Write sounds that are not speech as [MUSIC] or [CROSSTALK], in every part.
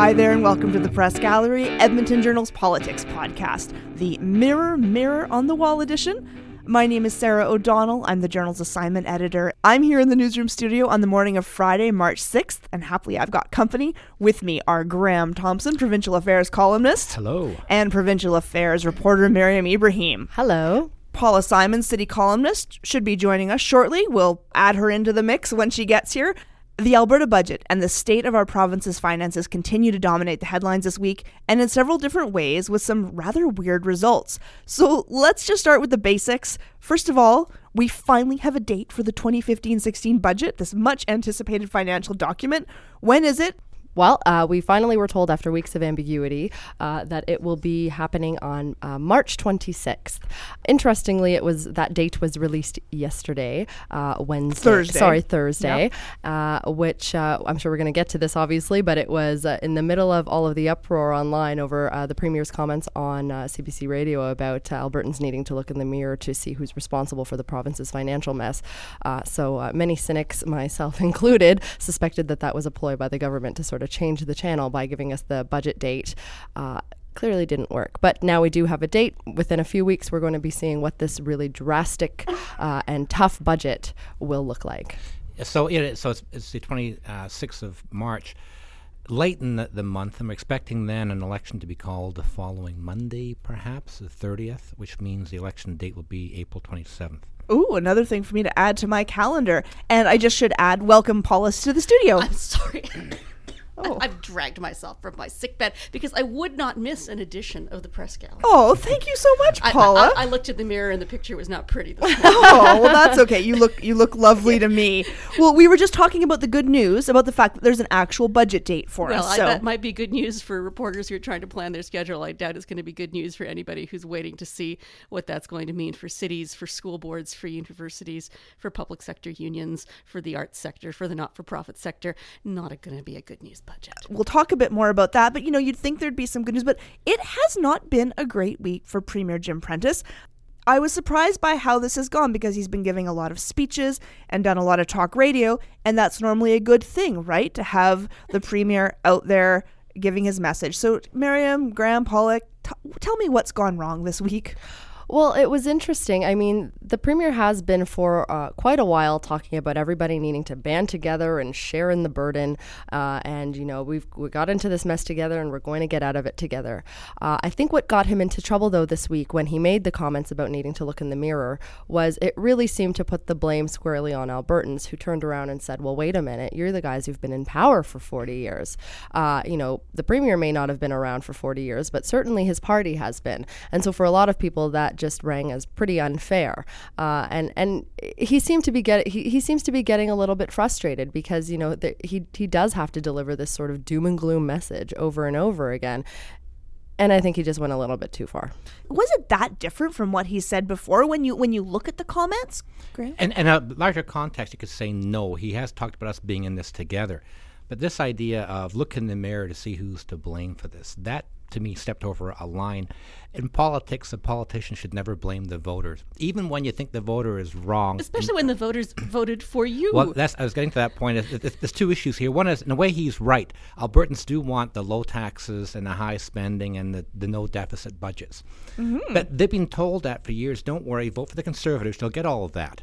Hi there, and welcome to the Press Gallery, Edmonton Journal's politics podcast, the Mirror Mirror on the Wall edition. My name is Sarah O'Donnell. I'm the journal's assignment editor. I'm here in the newsroom studio on the morning of Friday, March 6th, and happily I've got company. With me are Graham Thomson, provincial affairs columnist. Hello. And provincial affairs reporter Mariam Ibrahim. Hello. Paula Simon, city columnist, should be joining us shortly. We'll add her into the mix when she gets here. The Alberta budget and the state of our province's finances continue to dominate the headlines this week, and in several different ways with some rather weird results. So let's just start with the basics. First of all, we finally have a date for the 2015 16 budget, this much anticipated financial document. When is it? Well, uh, we finally were told after weeks of ambiguity uh, that it will be happening on uh, March 26th. Interestingly, it was that date was released yesterday, uh, Wednesday. Thursday. Sorry, Thursday. Uh, which uh, I'm sure we're going to get to this, obviously, but it was in the middle of all of the uproar online over the premier's comments on CBC Radio about Albertans needing to look in the mirror to see who's responsible for the province's financial mess. so many cynics, [LAUGHS] myself included, suspected that that was a ploy by the government to sort of change the channel by giving us the budget date. Uh, clearly didn't work. But now we do have a date. Within a few weeks, we're going to be seeing what this really drastic [SIGHS] uh, and tough budget will look like. So, it, so it's, it's the 26th of March. Late in the, the, month, I'm expecting then an election to be called the following Monday, perhaps the 30th, which means the election date will be April 27th. Ooh, another thing for me to add to my calendar. And I just should add, welcome Paulus to the studio. I'm sorry. [LAUGHS] Oh. I've dragged myself from my sick bed because I would not miss an edition of the press gallery. Oh, thank you so much, Paula. I, I, I looked in the mirror and the picture was not pretty. [LAUGHS] oh, well, that's okay. You look you look lovely to me. Well, we were just talking about the good news about the fact that there's an actual budget date for well, us. So that might be good news for reporters who are trying to plan their schedule. I doubt it's going to be good news for anybody who's waiting to see what that's going to mean for cities, for school boards, for universities, for public sector unions, for the arts sector, for the not-for-profit sector. Not going to be a good news budget. We'll talk a bit more about that, but you know, you'd think there'd be some good news, but it has not been a great week for Premier Jim Prentice. I was surprised by how this has gone because he's been giving a lot of speeches and done a lot of talk radio, and that's normally a good thing, right? To have the premier out there giving his message. So, Mariam, Graham, Pollock, t- tell me what's gone wrong this week. Well, it was interesting. I mean, the premier has been for uh, quite a while talking about everybody needing to band together and share in the burden. Uh, and you know, we've we got into this mess together, and we're going to get out of it together. Uh, I think what got him into trouble though this week when he made the comments about needing to look in the mirror was it really seemed to put the blame squarely on Albertans, who turned around and said, "Well, wait a minute, you're the guys who've been in power for 40 years. Uh, you know, the premier may not have been around for 40 years, but certainly his party has been. And so for a lot of people, that just rang as pretty unfair. Uh, and and he seemed to be get he, he seems to be getting a little bit frustrated because you know the, he he does have to deliver this sort of doom and gloom message over and over again. And I think he just went a little bit too far. Was it that different from what he said before when you when you look at the comments? Grant? And in a larger context, you could say no. He has talked about us being in this together. But this idea of look in the mirror to see who's to blame for this, that to me stepped over a line. In politics, a politician should never blame the voters, even when you think the voter is wrong. Especially when the voters voted for you. Well, that's I was getting to that point. There's two issues here. One is, in a way, he's right. Albertans do want the low taxes and the high spending and the, the no deficit budgets. Mm-hmm. But they've been told that for years. Don't worry, vote for the Conservatives. They'll get all of that.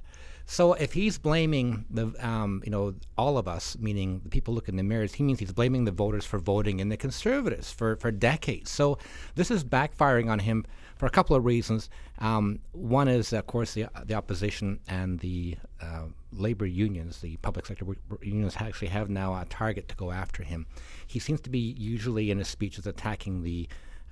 So if he's blaming the, um, you know, all of us, meaning the people looking in the mirrors, he means he's blaming the voters for voting in the conservatives for, for decades. So this is backfiring on him for a couple of reasons. Um, one is, of course, the, the opposition and the uh, labor unions, the public sector unions, actually have now a target to go after him. He seems to be usually in his speeches attacking the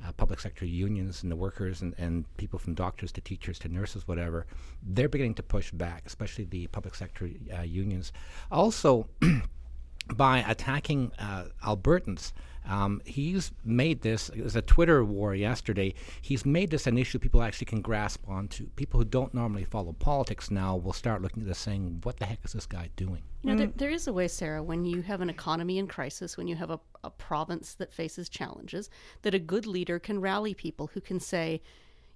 uh, public sector unions and the workers and, and people from doctors to teachers to nurses, whatever, they're beginning to push back, especially the public sector uh, unions. Also, [CLEARS THROAT] by attacking uh, Albertans, um, he's made this, it was a Twitter war yesterday, he's made this an issue people actually can grasp onto. People who don't normally follow politics now will start looking at this saying, what the heck is this guy doing? You know, mm. there, there is a way, Sarah, when you have an economy in crisis, when you have a, a province that faces challenges, that a good leader can rally people who can say,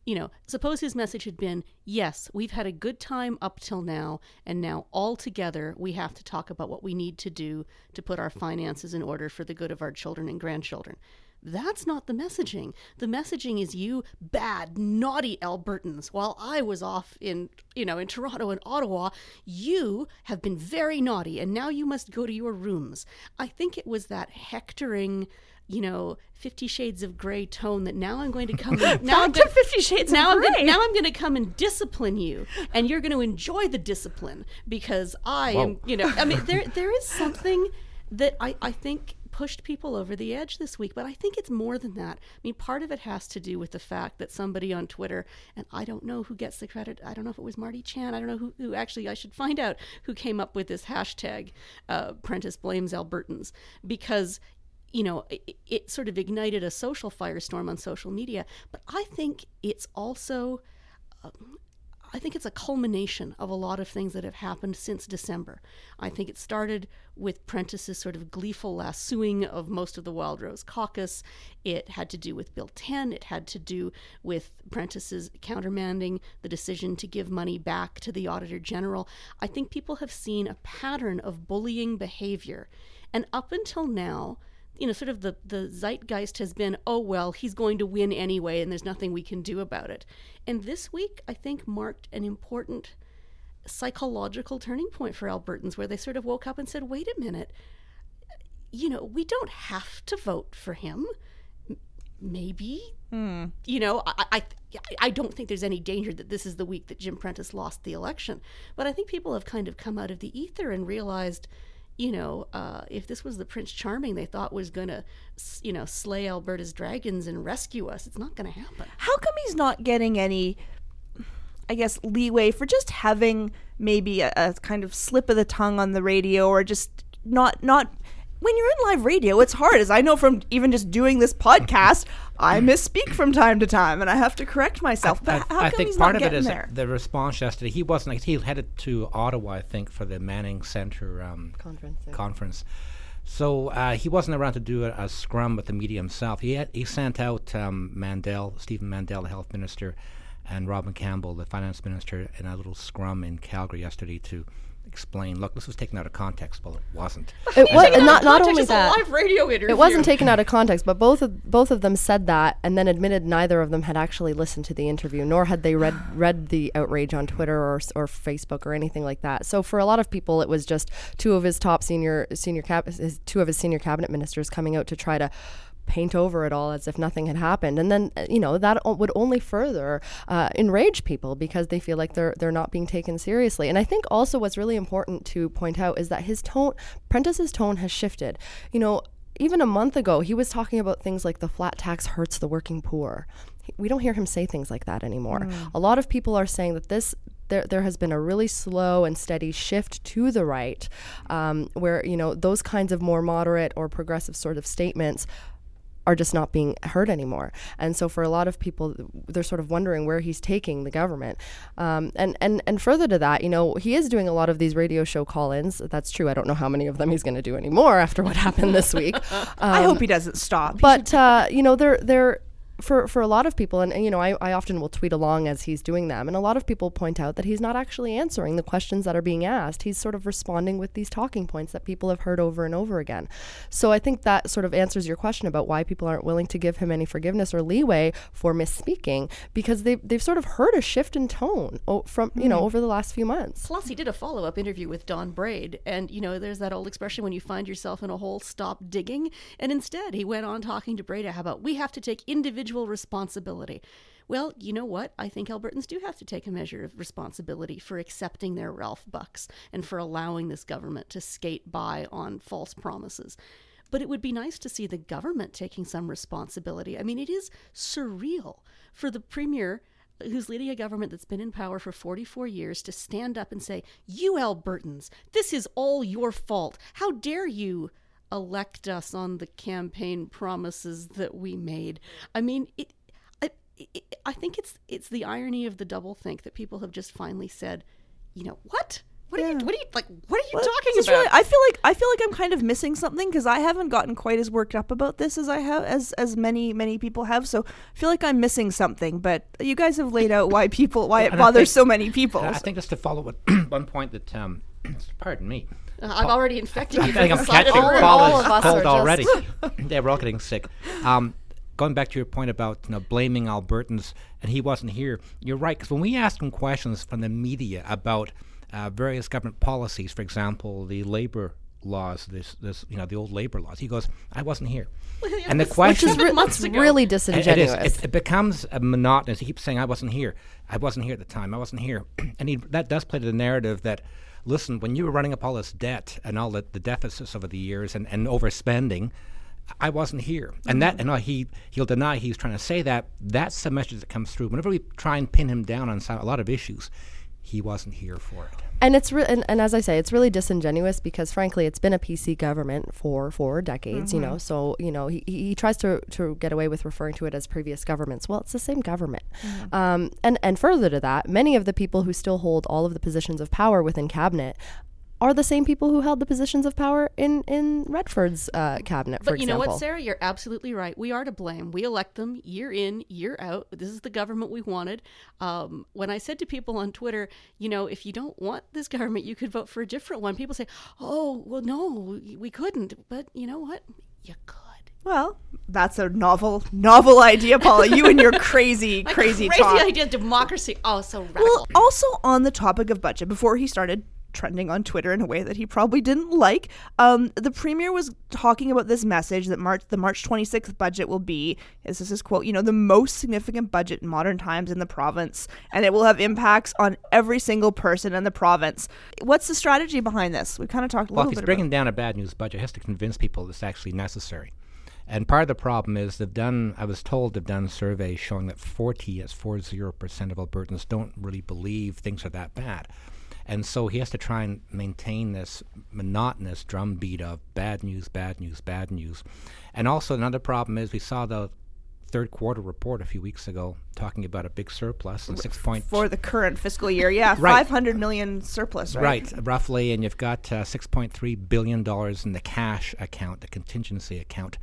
you know, suppose his message had been, yes, we've had a good time up till now, and now all together we have to talk about what we need to do to put our finances in order for the good of our children and grandchildren. That's not the messaging. The messaging is you bad, naughty Albertans. While I was off in, you know, in Toronto and Ottawa, you have been very naughty and now you must go to your rooms. I think it was that hectoring, you know, 50 shades of gray tone that now I'm going to come [LAUGHS] in, now I'm Back to gonna- Fifty Shades now of I'm gonna, Grey. now I'm going to come and discipline you, and you're going to enjoy the discipline because I am, you know, I mean, there [LAUGHS] there is something that I I think pushed people over the edge this week, but I think it's more than that. I mean, part of it has to do with the fact that somebody on Twitter, and I don't know who gets the credit. I don't know if it was Marty Chan. I don't know who, who actually. I should find out who came up with this hashtag. Uh, Prentice blames Albertans because you know, it, it sort of ignited a social firestorm on social media. But I think it's also, um, I think it's a culmination of a lot of things that have happened since December. I think it started with Prentice's sort of gleeful lassoing of most of the Wildrose caucus. It had to do with Bill 10. It had to do with Prentice's countermanding the decision to give money back to the Auditor General. I think people have seen a pattern of bullying behavior. And up until now, you know, sort of the, the zeitgeist has been, oh, well, he's going to win anyway, and there's nothing we can do about it. And this week, I think, marked an important psychological turning point for Albertans where they sort of woke up and said, wait a minute, you know, we don't have to vote for him. M- Maybe, hmm. you know, I, I, I don't think there's any danger that this is the week that Jim Prentice lost the election. But I think people have kind of come out of the ether and realized, you know, uh, if this was the Prince Charming they thought was going to, you know, slay Alberta's dragons and rescue us, it's not going to happen. How come he's not getting any, I guess, leeway for just having maybe a, a kind of slip of the tongue on the radio or just not not when you're in live radio, it's hard. As I know from even just doing this podcast, I [LAUGHS] misspeak from time to time, and I have to correct myself. But how I come think he's part not of it getting is there? the response yesterday. He wasn't. He headed to Ottawa, I think, for the Manning Center um, Conference, yeah. conference. So uh, he wasn't around to do a, a scrum with the media himself. He had, he sent out um, Mandel, Stephen Mandel, the health minister, and Robin Campbell, the finance minister, in a little scrum in Calgary yesterday to explain. Look, this was taken out of context. Well, it wasn't. It wa- Taken not not only it's a that. live radio interview. It wasn't taken out of context, but both of both of them said that, and then admitted neither of them had actually listened to the interview, nor had they read [SIGHS] read the outrage on Twitter or or Facebook or anything like that. So for a lot of people, it was just two of his top senior senior cap his, two of his senior cabinet ministers coming out to try to paint over it all as if nothing had happened. And then uh, you know that o- would only further uh, enrage people because they feel like they're they're not being taken seriously. And i think also what's really important to point out is that his tone prentice's tone has shifted. You know even a month ago he was talking about things like the flat tax hurts the working poor. We don't hear him say things like that anymore. A lot of people are saying that this there, there has been a really slow and steady shift to the right um, where you know those kinds of more moderate or progressive sort of statements are just not being heard anymore. And so for a lot of people, they're sort of wondering where he's taking the government. Um, and, and, and further to that, you know, he is doing a lot of these radio show call-ins. That's true. I don't know how many of them he's going to do anymore [LAUGHS] after what happened this week. [LAUGHS] I Um, hope he doesn't stop. But uh, you know they're they're for for a lot of people and, and, you know I, I often will tweet along as he's doing them and a lot of people point out that he's not actually answering the questions that are being asked he's sort of responding with these talking points that people have heard over and over again so i think that sort of answers your question about why people aren't willing to give him any forgiveness or leeway for misspeaking because they've, they've sort of heard a shift in tone o- from you know mm. over the last few months Plus, he did a follow up interview with Don Braid. And, you know, there's that old expression when you find yourself in a hole, stop digging. And instead, he went on talking to Braid how about we have to take individual responsibility. Well, you know what? I think Albertans do have to take a measure of responsibility for accepting their Ralph Bucks and for allowing this government to skate by on false promises. But it would be nice to see the government taking some responsibility. I mean, it is surreal for the premier who's leading a government that's been in power for 44 years to stand up and say, You Albertans, this is all your fault. How dare you elect us on the campaign promises that we made? I mean, it. I, it, I think it's it's the irony of the doublethink that people have just finally said, you know what? What are you? What are you like? What are you Well, talking about? really- I feel like I feel like I'm kind of missing something because I haven't gotten quite as worked up about this as I have as as many many people have. So I feel like I'm missing something. But you guys have laid out why people why it bothers think- so many people. I so- think just to follow what [CLEARS THROAT] one point that, um, [COUGHS] pardon me, Uh, I've already infected [LAUGHS] I you. think I'm the catching the all- all cold, of us cold are just- already. yeah, we're all getting sick. Um, going back to your point about you know blaming Albertans and he wasn't here, you're right. Because when we ask him questions from the media about uh, various government policies, for example, the labor laws, this this you know the old labor laws, he goes, "I wasn't here." [LAUGHS] and the question Which question is Re- months it's ago. really it- it is. disingenuous. It, it becomes a monotonous. He keeps saying, "I wasn't here. I wasn't here at the time. I wasn't here," [CLEARS THROAT] and he, that does play to the narrative that, listen, when you were running up all this debt and all the, the deficits over the years and, and overspending, I wasn't here, and that and uh, he he'll deny he's trying to say that. That's the message that comes through whenever we try and pin him down on some, a lot of issues. He wasn't here for it. and it's re- and, and as I say, it's really disingenuous because frankly, it's been a PC government for for decades. You know, so you know he, he he tries to to get away with referring to it as previous governments. Well, it's the same government. Um, and and further to that, many of the people who still hold all of the positions of power within cabinet. Are the same people who held the positions of power in in Redford's uh, cabinet, for example. But you know what, Sarah? You're absolutely right. We are to blame. We elect them year in, year out. This is the government we wanted. Um, when I said to people on Twitter, you know, if you don't want this [LAUGHS] government, you could vote for a different one. People say, "Oh, well, no, we couldn't." But you know what? You could. well, that's a novel novel idea, Paula. You and your [LAUGHS] crazy crazy, crazy talk. idea of democracy. Oh, so radical. Well, also on the topic of budget, before he started trending on Twitter in a way that he probably didn't like, um, the premier was talking about this message that March the March 26th budget will be, is this is his quote, you know, the most significant budget in modern times in the province, and it will have impacts on every single person in the province. What's the strategy behind this? We kind of talked a Well, little if he's bit bringing about. down a bad news budget, he has to convince people it's actually necessary. And part of the problem is they've done, I was told they've done surveys showing that 40, as 40% of Albertans don't really believe things are that bad. And so he has to try and maintain this monotonous drumbeat of bad news, bad news, bad news. And also another problem is we saw the third quarter report a few weeks ago talking about a big surplus and six point For the current fiscal year, yeah, Right. 500 million surplus, right? Right, roughly, and you've got uh, six point three billion dollars in the cash account, the contingency account,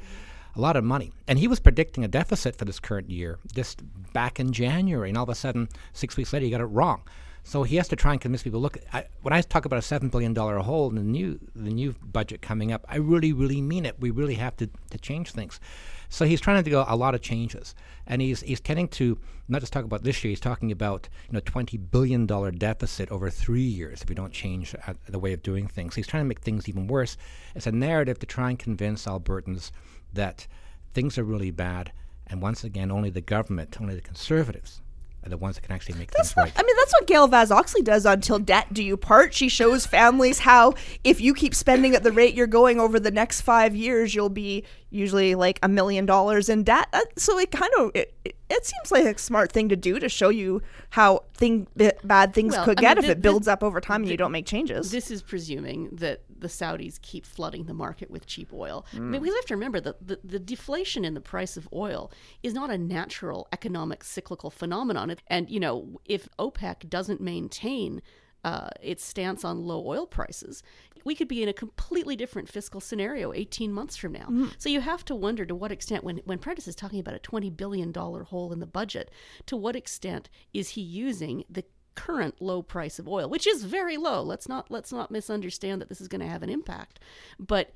a lot of money. And he was predicting a deficit for this current year just back in January, and all of a sudden, six weeks later, he got it wrong. So he has to try and convince people. Look, I, when I talk about a seven billion dollar hole in the new the new budget coming up, I really, really mean it. We really have to, to change things. So he's trying to do a lot of changes, and he's he's tending to not just talk about this year. He's talking about you know twenty billion dollar deficit over three years if we don't change uh, the way of doing things. He's trying to make things even worse. It's a narrative to try and convince Albertans that things are really bad, and once again, only the government, only the conservatives, are the ones that can actually make That's things what, right. I mean, that's what Gail Vaz-Oxlade does on Till Debt Do You Part. She shows families how if you keep spending at the rate you're going over the next five years, you'll be usually like a million dollars in debt. Uh, so it kind of it, it, it seems like a smart thing to do to show you how thing bad things Well, could I get mean, if it builds up over time and you don't make changes. This is presuming that the Saudis keep flooding the market with cheap oil. I Mm. mean, we have to remember that the, the deflation in the price of oil is not a natural economic cyclical phenomenon. And, you know, if OPEC doesn't maintain uh, its stance on low oil prices, we could be in a completely different fiscal scenario 18 months from now. Mm-hmm. So you have to wonder to what extent, when, when Prentice is talking about a $20 billion hole in the budget, to what extent is he using the current low price of oil, which is very low. Let's not let's not misunderstand that this is going to have an impact, but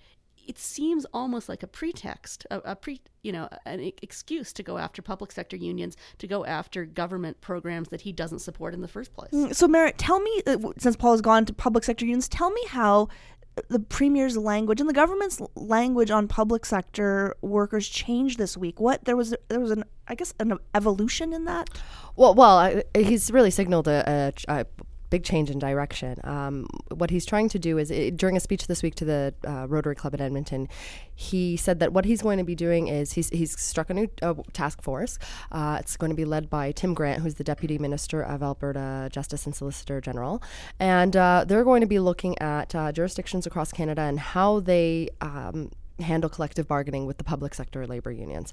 it seems almost like a pretext, a, a pre, you know, an e- excuse to go after public sector unions, to go after government programs that he doesn't support in the first place. Mm, So, Merritt, tell me, uh, since Paul has gone to public sector unions, tell me how the premier's language and the government's language on public sector workers changed this week. What there was, there was an, I guess, an evolution in that. Well, well, I, he's really signaled a, a, a big change in direction. Um, what he's trying to do is, i during a speech this week to the uh, Rotary Club in Edmonton, he said that what he's going to be doing is he's, he's struck a new uh, task force. Uh, it's going to be led by Tim Grant, who's the Deputy Minister of Alberta Justice and Solicitor General, and uh, they're going to be looking at uh, jurisdictions across Canada and how they. Um, handle collective bargaining with the public sector labor unions.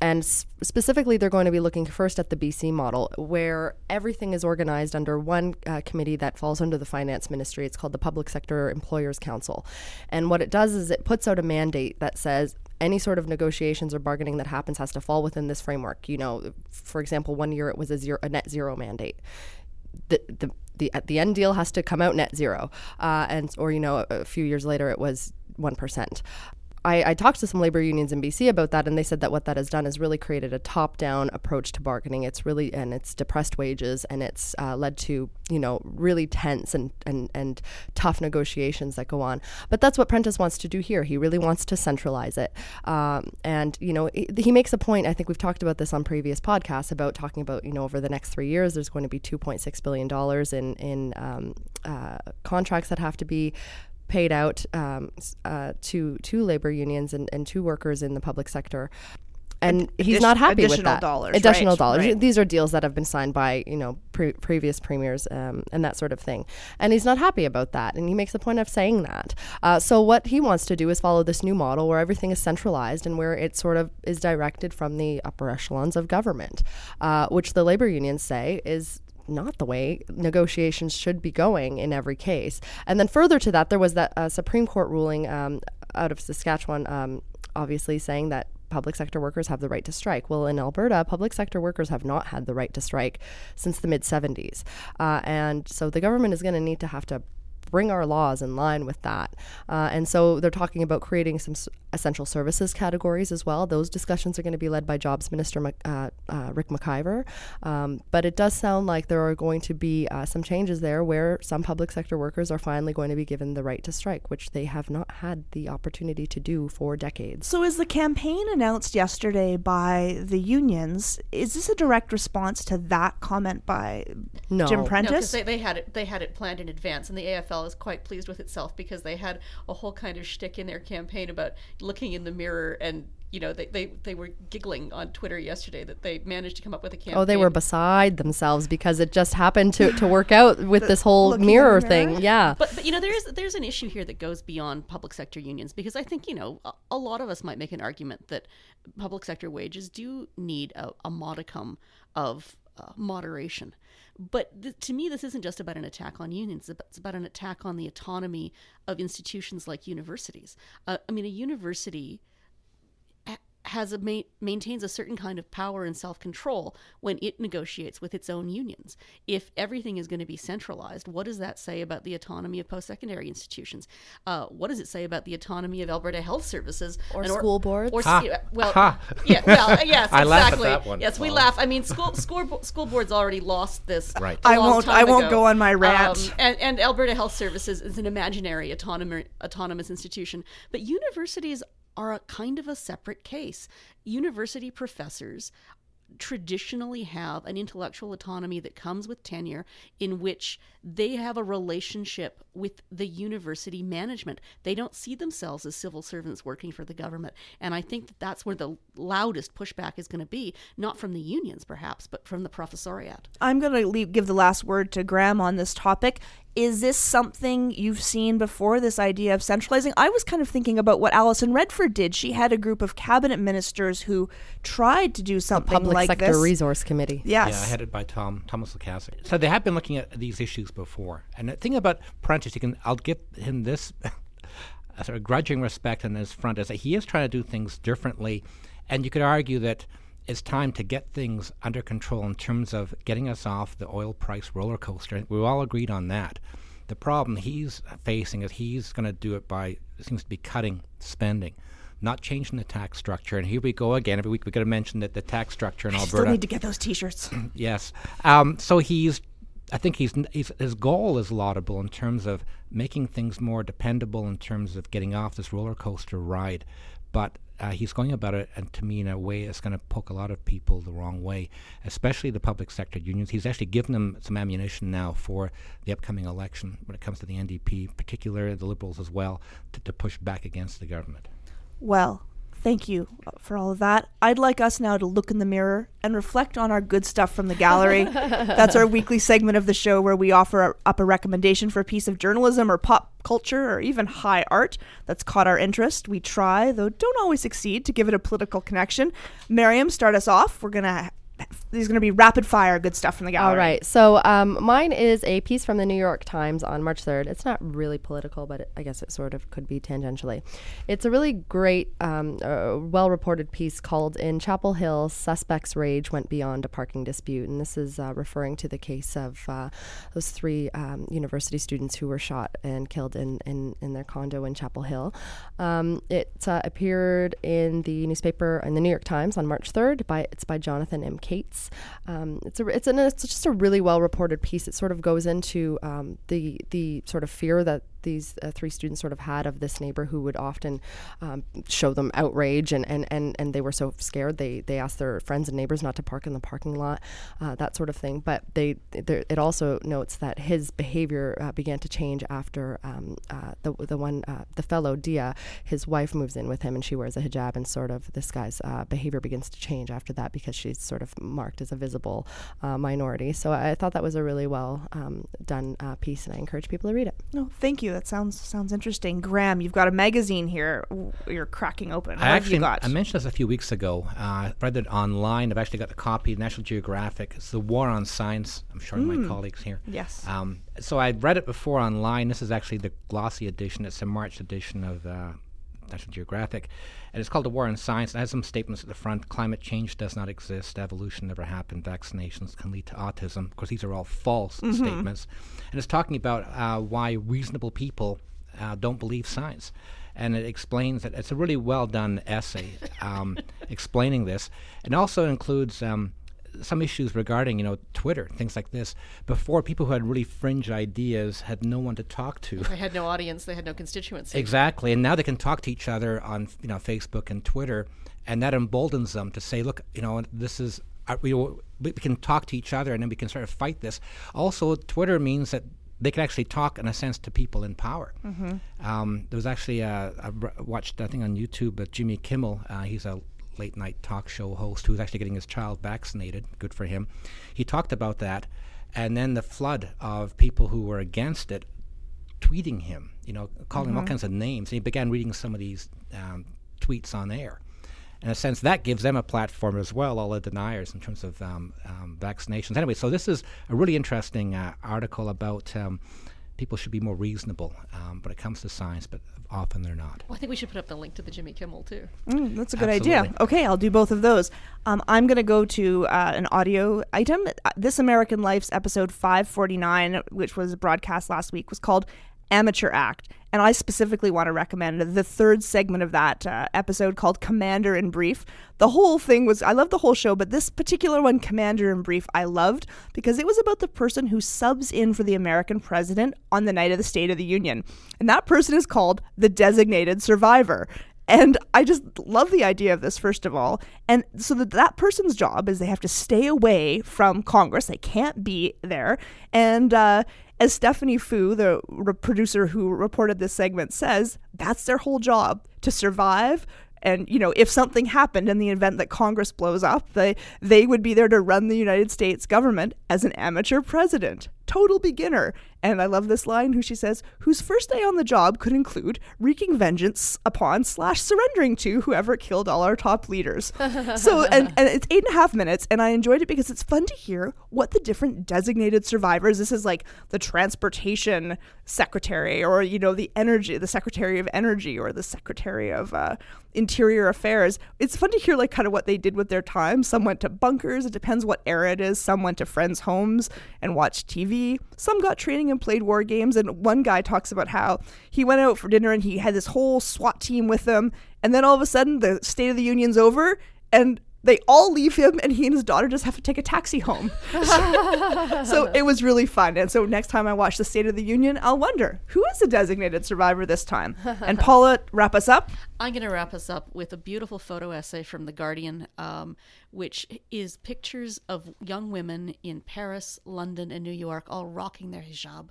And s- specifically, they're going to be looking first at the BC model, where everything is organized under one uh, committee that falls under the finance ministry. It's called the Public Sector Employers Council. And what it does is it puts out a mandate that says any sort of negotiations or bargaining that happens has to fall within this framework. You know, for example, one year it was a, zero, a net zero mandate. The, the, the, at the end deal has to come out net zero, uh, and or you know a, a few years later it was one percent. I, I, talked to some labor unions in BC about that, and they said that what that has done is really created a top-down approach to bargaining. It's really and it's depressed wages, and it's uh, led to you know really tense and, and and tough negotiations that go on. But that's what Prentice wants to do here. He really wants to centralize it, um, and you know he makes a point. I think we've talked about this on previous podcasts about talking about you know over the next three years, there's going to be 2.6 billion dollars in in um, uh, contracts that have to be paid out um, uh, to to labor unions and, and to workers in the public sector and he's not happy with that. Dollars, additional right, dollars. Right. These are deals that have been signed by you know pre- previous premiers um, and that sort of thing. And he's not happy about that, and he makes a point of saying that. Uh, so what he wants to do is follow this new model where everything is centralized and where it sort of is directed from the upper echelons of government, uh, which the labor unions say is not the way negotiations should be going in every case. And then further to that, there was that uh, Supreme Court ruling um, out of Saskatchewan, um, obviously saying that public sector workers have the right to strike. Well, in Alberta, public sector workers have not had the right to strike since the mid 70s. Uh, and so the government is going to need to have to bring our laws in line with that. Uh, and so they're talking about creating some s- essential services categories as well. Those discussions are going to be led by Jobs Minister uh, uh, Rick McIver. Um, but it does sound like there are going to be uh, some changes there where some public sector workers are finally going to be given the right to strike, which they have not had the opportunity to do for decades. So, is the campaign announced yesterday by the unions? Is this a direct response to that comment by no. Jim No, Prentice? because they, they had it they had it planned in advance, and the AFL is quite pleased with itself because they had a whole kind of shtick in their campaign about looking in the mirror and you know they, they, they were giggling on Twitter yesterday that they managed to come up with a campaign. Oh, they were beside themselves because it just happened to, to work out [LAUGHS] with this whole looking in the mirror mirror? thing. Yeah. But, but you know there's there's an issue here that goes beyond public sector unions because I think you know a, a lot of us might make an argument that public sector wages do need a, a modicum of uh, moderation. But th- to me, this isn't just about an attack on unions. It's about, an attack on the autonomy of institutions like universities. Uh, I mean, a university has a ma- maintains a certain kind of power and self control when it negotiates with its own unions. If everything is going to be centralized, what does that say about the autonomy of post secondary institutions? Uh, what does it say about the autonomy of Alberta Health Services Or and school boards? Or Ha. well, Ha. yeah, well, yes, [LAUGHS] I laugh at exactly. that one. Yes, we Well. laugh. I mean, school school school boards already lost this. Right. a I long won't- time I won't ago. go on my rant. Um, and, and Alberta Health Services is an imaginary autonomous autonomous institution, but universities are a kind of a separate case. University professors traditionally have an intellectual autonomy that comes with tenure in which they have a relationship with the university management. They don't see themselves as civil servants working for the government. And I think that that's where the loudest pushback is going to be, not from the unions perhaps, but from the professoriate. I'm going to give the last word to Graham on this topic. Is this something you've seen before, this idea of centralizing? I was kind of thinking about what Alison Redford did. She had a group of cabinet ministers who tried to do something the Public like Sector this. Resource Committee. yes. Yeah, headed by Tom Thomas Lukaszuk. So they have been looking at these issues before. And the thing about Prentice, you can I'll give him this [LAUGHS] sort of grudging respect on his front is that he is trying to do things differently. And you could argue that it's time to get things under control in terms of getting us off the oil price roller coaster. We all agreed on that. The problem he's facing is he's going to do it by seems to be cutting spending, not changing the tax structure. And here we go again. Every week we got to mention that the tax structure in I Alberta. still need to get those T-shirts. [CLEARS THROAT] Yes. Um, so he's, I think he's, he's, his goal is laudable in terms of making things more dependable in terms of getting off this roller coaster ride. But uh, he's going about it, and to me, in a way, it's going to poke a lot of people the wrong way, especially the public sector unions. He's actually given them some ammunition now for the upcoming election when it comes to the NDP, particularly the Liberals as well, to, to push back against the government. Well, Thank you uh, for all of that. I'd like us now to look in the mirror and reflect on our good stuff from the gallery. [LAUGHS] That's our weekly segment of the show where we offer up a recommendation for a piece of journalism or pop culture or even high art that's caught our interest. We try, though don't always succeed, to give it a political connection. Mariam, start us off. We're going to these going to be rapid fire good stuff from the gallery. All right. So um, mine is a piece from the New York Times on March 3rd. It's not really political, but it, I guess it sort of could be tangentially. It's a really great, um, uh, well reported piece called In Chapel Hill Suspects Rage Went Beyond a Parking Dispute. And this is uh, referring to the case of uh, those three um, university students who were shot and killed in, in, in their condo in Chapel Hill. Um, it uh, appeared in the newspaper in the New York Times on March 3rd. By, it's by Jonathan M. Katz. Um, it's a it's an it's just a really well reported piece. It sort of goes into um, the the sort of fear that these uh, three students sort of had of this neighbor who would often um, show them outrage and, and, and, and they were so scared they, they asked their friends and neighbors not to park in the parking lot uh, that sort of thing but they it also notes that his behavior uh, began to change after um, uh, the, the one uh, the fellow Deah his wife moves in with him and she wears a hijab and sort of this guy's uh, behavior begins to change after that because she's sort of marked as a visible minority so I thought that was a really well um, done piece and I encourage people to read it. No, thank you. That sounds sounds interesting. Graham, you've got a magazine here. You're cracking open. What I actually, you got? I mentioned this a few weeks ago. Uh, I read it online. I've actually got a copy, National Geographic. It's the War on Science. I'm showing mm. my colleagues here. Yes. Um, so I'd read it before online. This is actually the glossy edition. It's a March edition of uh, National Geographic. And it's called The War on Science. It has some statements at the front. Climate change does not exist. Evolution never happened. Vaccinations can lead to autism. Of course, these are all false mm-hmm. statements. And it's talking about uh, why reasonable people uh, don't believe science. And it explains that it's a really well done essay um, [LAUGHS] explaining this. It also includes um, some issues regarding you know Twitter, things like this. Before, people who had really fringe ideas had no one to talk to. They had no audience. They had no constituency. Exactly, and now they can talk to each other on you know Facebook and Twitter, and that emboldens them to say, look, you know, this is uh, we, we can talk to each other, and then we can sort of fight this. Also, Twitter means that they can actually talk in a sense to people in power. Mm-hmm. Um, there was actually a, I watched I think on YouTube but Jimmy Kimmel. Uh, he's a late night talk show host who's actually getting his child vaccinated. Good for him. He talked about that, and then the flood of people who were against it tweeting him, you know, calling mm-hmm. him all mm-hmm. kinds of names. And he began reading some of these um, tweets on air. In a sense, that gives them a platform as well, all the deniers in terms of um, um, vaccinations. Anyway, so this is a really interesting uh, article about um, people should be more reasonable um, when it comes to science, but often they're not. Well, I think we should put up the link to the Jimmy Kimmel too. Mm, that's a good Absolutely. idea. Okay, I'll do both of those. Um, I'm going to go to uh, an audio item. Uh, this American Life's episode 549, which was broadcast last week, was called Amateur Act. And I specifically want to recommend the third segment of that uh, episode called Commander in Brief. The whole thing was, I love the whole show, but this particular one, Commander in Brief, I loved because it was about the person who subs in for the American president on the night of the State of the Union. And that person is called the designated survivor. And I just love the idea of this, first of all. And so that, that person's job is they have to stay away from Congress. They can't be there. And, uh, as Stephanie Foo, the re- producer who reported this segment, says, that's their whole job to survive. And you know, if something happened in the event that Congress blows up, they they would be there to run the United States government as an amateur president total beginner. And I love this line who she says, whose first day on the job could include wreaking vengeance upon slash surrendering to whoever killed all our top leaders. [LAUGHS] so and, and it's eight and a half minutes, and I enjoyed it because it's fun to hear what the different designated survivors. This is like the transportation secretary, or you know, the energy, the secretary of energy, or the secretary of uh, interior affairs. It's fun to hear like kind of what they did with their time. Some went to bunkers. It depends what era it is. Some went to friends' homes and watched Some got training and played war games. And one guy talks about how he went out for dinner and he had this whole SWAT team with him. And then all of a sudden, the State of the Union's over, and they all leave him and he and his daughter just have to take a taxi home. [LAUGHS] so it was really fun. And so next time I watch the State of the Union, I'll wonder who is the designated survivor this time? And [LAUGHS] Paula, wrap us up. I'm going to wrap us up with a beautiful photo essay from The Guardian, um, which is pictures of young women in Paris, London, and New York all rocking their hijab.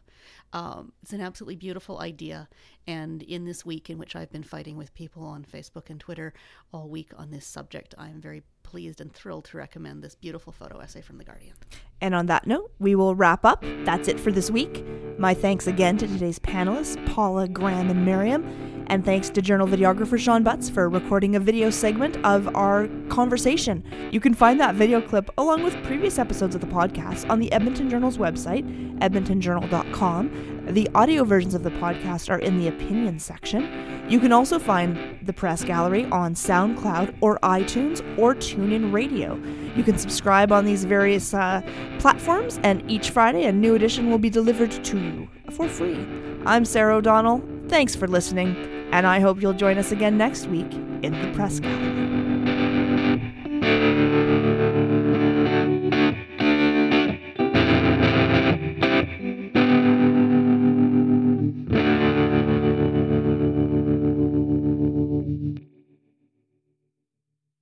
Um, it's an absolutely beautiful idea. And in this week, in which I've been fighting with people on Facebook and Twitter all week on this subject, I'm very pleased and thrilled to recommend this beautiful photo essay from The Guardian. And on that note, we will wrap up. That's it for this week. My thanks again to today's panelists, Paula, Graham, and Mariam. And thanks to journal videographer Sean Butts for recording a video segment of our conversation. You can find that video clip along with previous episodes of the podcast on the Edmonton Journal's website, edmontonjournal.com. The audio versions of the podcast are in the opinion section. You can also find the press gallery on SoundCloud or iTunes or TuneIn Radio. You can subscribe on these various uh, platforms, and each Friday a new edition will be delivered to you for free. I'm Sarah O'Donnell. Thanks for listening, and I hope you'll join us again next week in the press gallery.